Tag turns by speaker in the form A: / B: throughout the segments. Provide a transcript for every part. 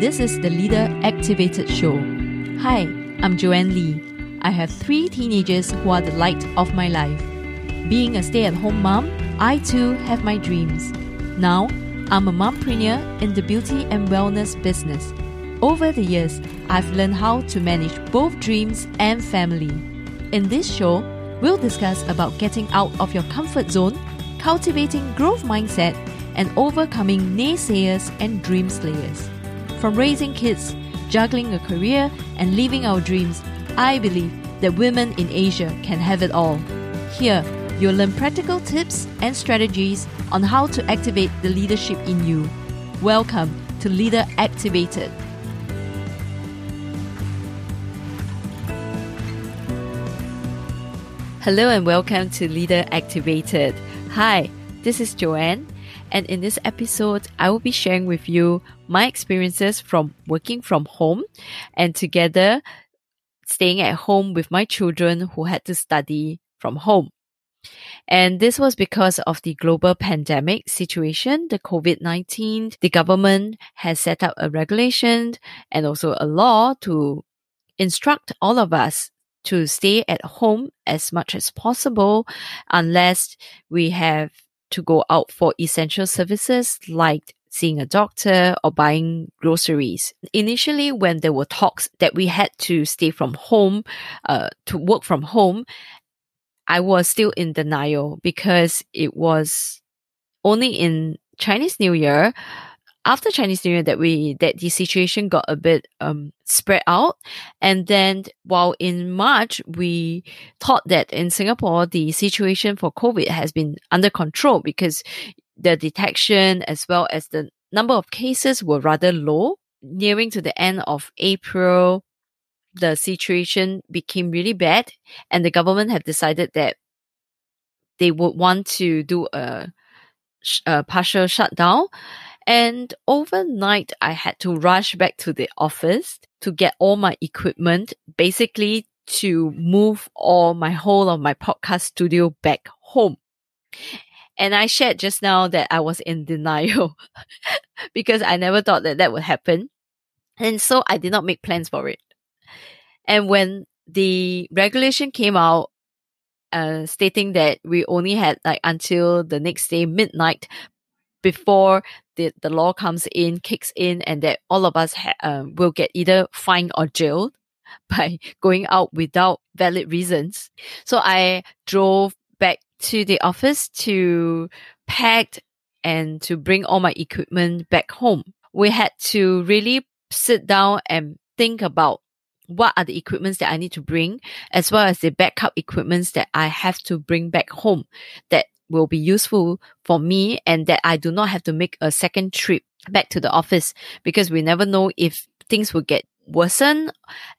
A: This is the Leader Activated Show. Hi, I'm Joanne Lee. I have three teenagers who are the light of my life. Being a stay at home mom, I too have my dreams. Now, I'm a mompreneur in the beauty and wellness business. Over the years, I've learned how to manage both dreams and family. In this show, we'll discuss about getting out of your comfort zone, cultivating growth mindset, and overcoming naysayers and dream slayers. From raising kids, juggling a career, and living our dreams, I believe that women in Asia can have it all. Here, you'll learn practical tips and strategies on how to activate the leadership in you. Welcome to Leader Activated. Hello and welcome to Leader Activated. Hi, this is Joanne, and in this episode, I will be sharing with you my experiences from working from home and together staying at home with my children who had to study from home. And this was because of the global pandemic situation, the COVID 19. The government has set up a regulation and also a law to instruct all of us to stay at home as much as possible unless we have to go out for essential services like seeing a doctor or buying groceries. Initially, when there were talks that we had to stay from home, uh, to work from home, I was still in denial because it was only in Chinese New Year after Chinese New Year that we that the situation got a bit um spread out. And then while in March we thought that in Singapore the situation for COVID has been under control because the detection as well as the number of cases were rather low. Nearing to the end of April, the situation became really bad and the government have decided that they would want to do a, a partial shutdown and overnight, I had to rush back to the office to get all my equipment, basically to move all my whole of my podcast studio back home. And I shared just now that I was in denial because I never thought that that would happen. And so I did not make plans for it. And when the regulation came out, uh, stating that we only had like until the next day midnight before the, the law comes in, kicks in, and that all of us ha- uh, will get either fined or jailed by going out without valid reasons. So I drove back to the office to pack and to bring all my equipment back home. We had to really sit down and think about what are the equipments that I need to bring, as well as the backup equipments that I have to bring back home that will be useful for me and that I do not have to make a second trip back to the office because we never know if things will get worsen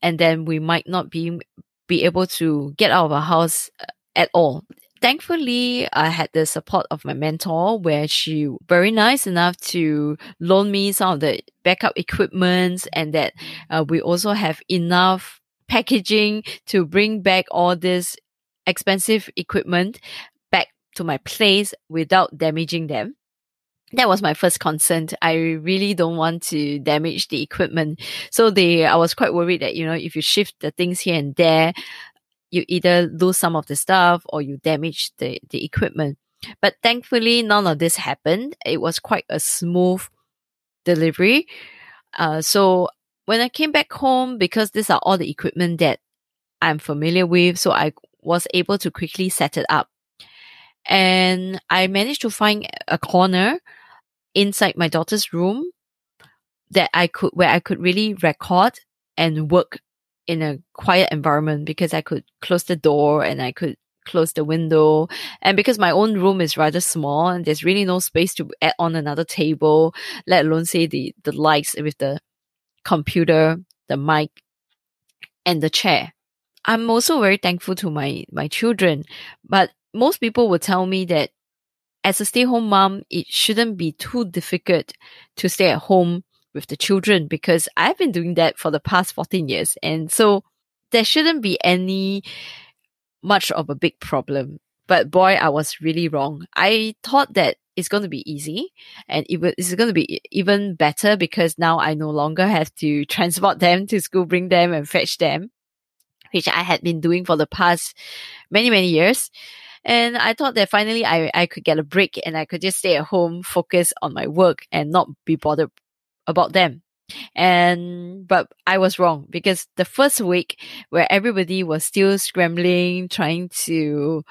A: and then we might not be be able to get out of our house uh, at all. Thankfully, I had the support of my mentor where she very nice enough to loan me some of the backup equipment and that uh, we also have enough packaging to bring back all this expensive equipment to my place without damaging them. That was my first concern. I really don't want to damage the equipment. So they, I was quite worried that, you know, if you shift the things here and there, you either lose some of the stuff or you damage the, the equipment. But thankfully, none of this happened. It was quite a smooth delivery. Uh, so when I came back home, because these are all the equipment that I'm familiar with, so I was able to quickly set it up and I managed to find a corner inside my daughter's room that I could where I could really record and work in a quiet environment because I could close the door and I could close the window. And because my own room is rather small and there's really no space to add on another table let alone say the the lights with the computer the mic and the chair. I'm also very thankful to my my children but most people will tell me that as a stay home mom, it shouldn't be too difficult to stay at home with the children because I've been doing that for the past 14 years. And so there shouldn't be any much of a big problem. But boy, I was really wrong. I thought that it's going to be easy and it's going to be even better because now I no longer have to transport them to school, bring them and fetch them, which I had been doing for the past many, many years. And I thought that finally I, I could get a break and I could just stay at home, focus on my work and not be bothered about them. And, but I was wrong because the first week where everybody was still scrambling, trying to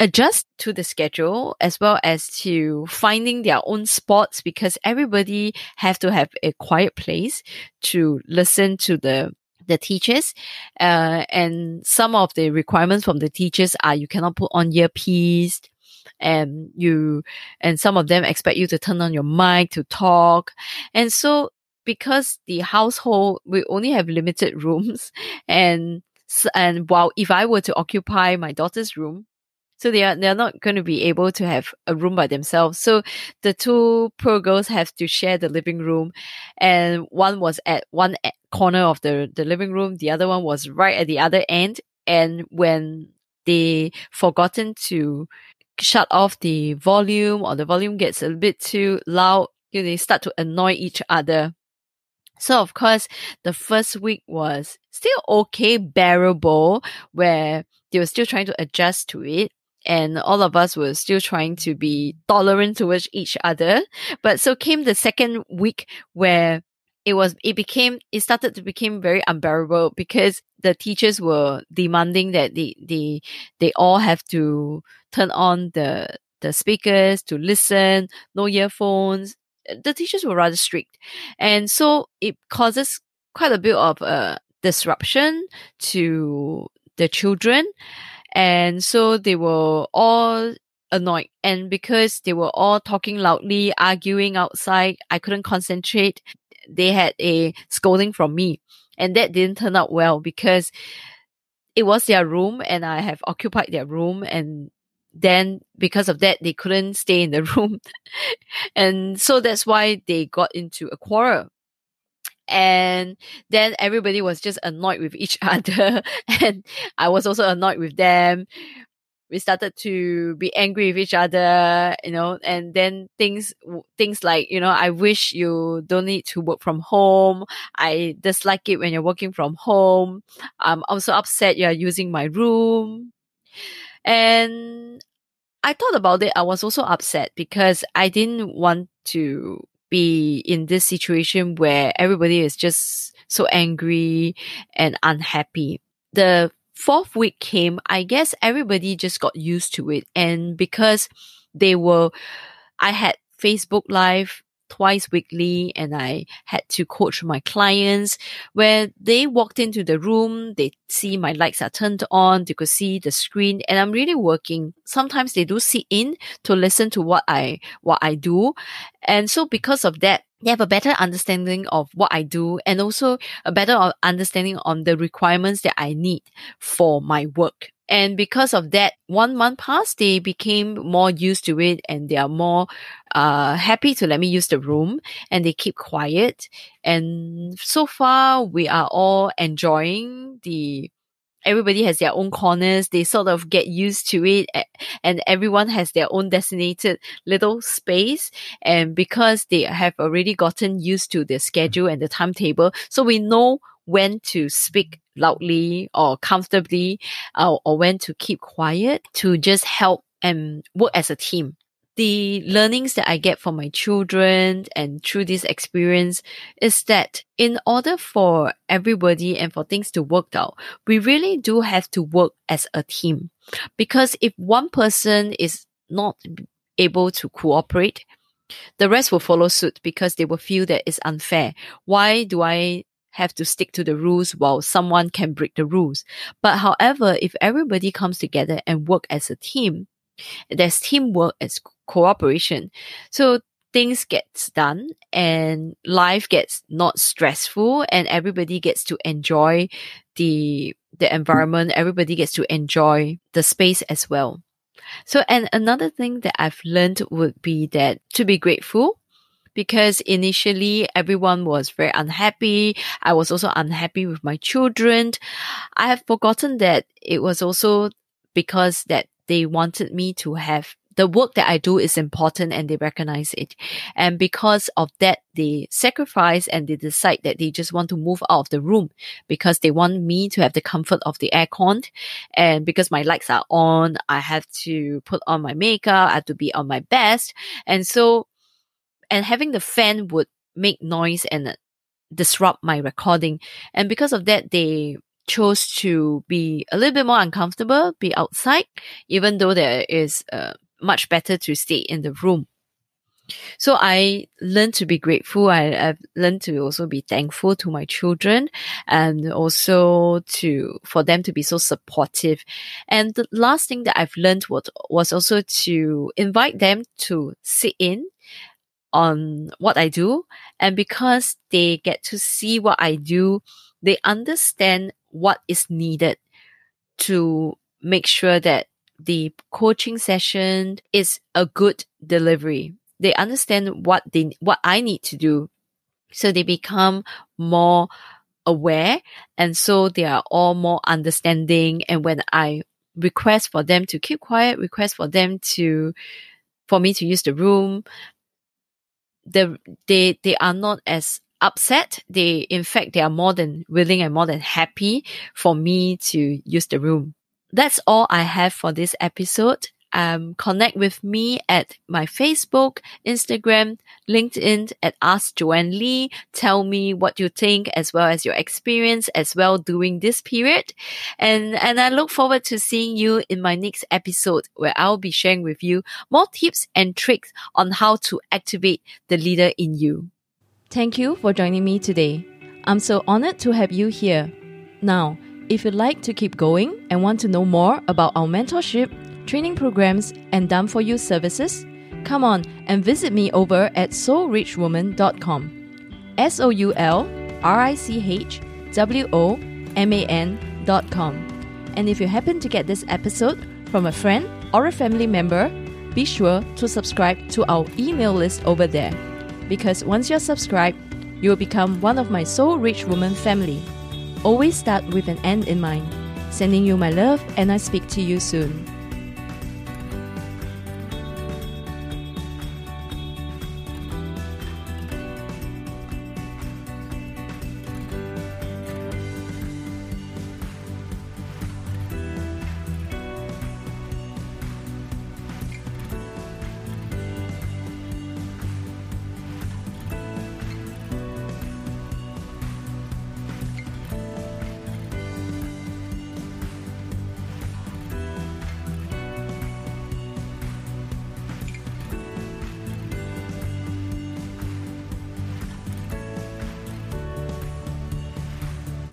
A: adjust to the schedule as well as to finding their own spots because everybody have to have a quiet place to listen to the the teachers uh, and some of the requirements from the teachers are you cannot put on earpiece and you and some of them expect you to turn on your mic to talk. And so because the household we only have limited rooms and and while if i were to occupy my daughter's room so they are they're not going to be able to have a room by themselves. So the two poor girls have to share the living room, and one was at one corner of the the living room, the other one was right at the other end. And when they forgotten to shut off the volume or the volume gets a bit too loud, you know, they start to annoy each other. So of course, the first week was still okay, bearable, where they were still trying to adjust to it and all of us were still trying to be tolerant towards each other. But so came the second week where it was it became it started to become very unbearable because the teachers were demanding that they they they all have to turn on the the speakers to listen, no earphones. The teachers were rather strict, and so it causes quite a bit of uh, disruption to the children. And so they were all annoyed. And because they were all talking loudly, arguing outside, I couldn't concentrate. They had a scolding from me. And that didn't turn out well because it was their room and I have occupied their room and then because of that they couldn't stay in the room and so that's why they got into a quarrel and then everybody was just annoyed with each other. And i was also annoyed with them. We started to be angry with each other you know. And then things things like you know i wish you don't need to work from home. I dislike it when you're working from home. I'm also upset you're using my room. And i thought about it. I was also upset because i didn't want to be in this situation where everybody is just so angry and unhappy. The fourth week came, I guess everybody just got used to it. And because they were, I had Facebook Live twice weekly and I had to coach my clients where they walked into the room, they see my lights are turned on, they could see the screen and I'm really working. Sometimes they do sit in to listen to what I, what I do. And so because of that, they have a better understanding of what I do and also a better understanding on the requirements that I need for my work. And because of that, one month passed, they became more used to it and they are more uh, happy to let me use the room and they keep quiet. And so far, we are all enjoying the everybody has their own corners. They sort of get used to it and everyone has their own designated little space. And because they have already gotten used to the schedule and the timetable, so we know when to speak loudly or comfortably uh, or when to keep quiet to just help and work as a team. The learnings that I get from my children and through this experience is that in order for everybody and for things to work out, we really do have to work as a team. Because if one person is not able to cooperate, the rest will follow suit because they will feel that it's unfair. Why do I have to stick to the rules while someone can break the rules. But however, if everybody comes together and work as a team, there's teamwork as cooperation. So things gets done and life gets not stressful and everybody gets to enjoy the the environment everybody gets to enjoy the space as well so and another thing that i've learned would be that to be grateful because initially everyone was very unhappy. I was also unhappy with my children. I have forgotten that it was also because that they wanted me to have the work that I do is important and they recognize it. And because of that, they sacrifice and they decide that they just want to move out of the room because they want me to have the comfort of the aircon. And because my lights are on, I have to put on my makeup. I have to be on my best. And so, and having the fan would make noise and disrupt my recording. And because of that, they chose to be a little bit more uncomfortable, be outside, even though there is uh, much better to stay in the room. So I learned to be grateful. I, have learned to also be thankful to my children and also to, for them to be so supportive. And the last thing that I've learned was, was also to invite them to sit in on what I do. And because they get to see what I do, they understand what is needed to make sure that the coaching session is a good delivery. They understand what they, what I need to do. So they become more aware. And so they are all more understanding. And when I request for them to keep quiet, request for them to, for me to use the room, the, they, they are not as upset. They, in fact, they are more than willing and more than happy for me to use the room that's all I have for this episode. Um, connect with me at my Facebook, Instagram, LinkedIn at Ask Joanne Lee. Tell me what you think as well as your experience as well during this period. And, and I look forward to seeing you in my next episode where I'll be sharing with you more tips and tricks on how to activate the leader in you.
B: Thank you for joining me today. I'm so honored to have you here. Now, if you'd like to keep going and want to know more about our mentorship, training programs, and done for you services, come on and visit me over at soulrichwoman.com. S O U L R I C H W O M A N.com. And if you happen to get this episode from a friend or a family member, be sure to subscribe to our email list over there. Because once you're subscribed, you will become one of my Soul Rich Woman family. Always start with an end in mind. Sending you my love, and I speak to you soon.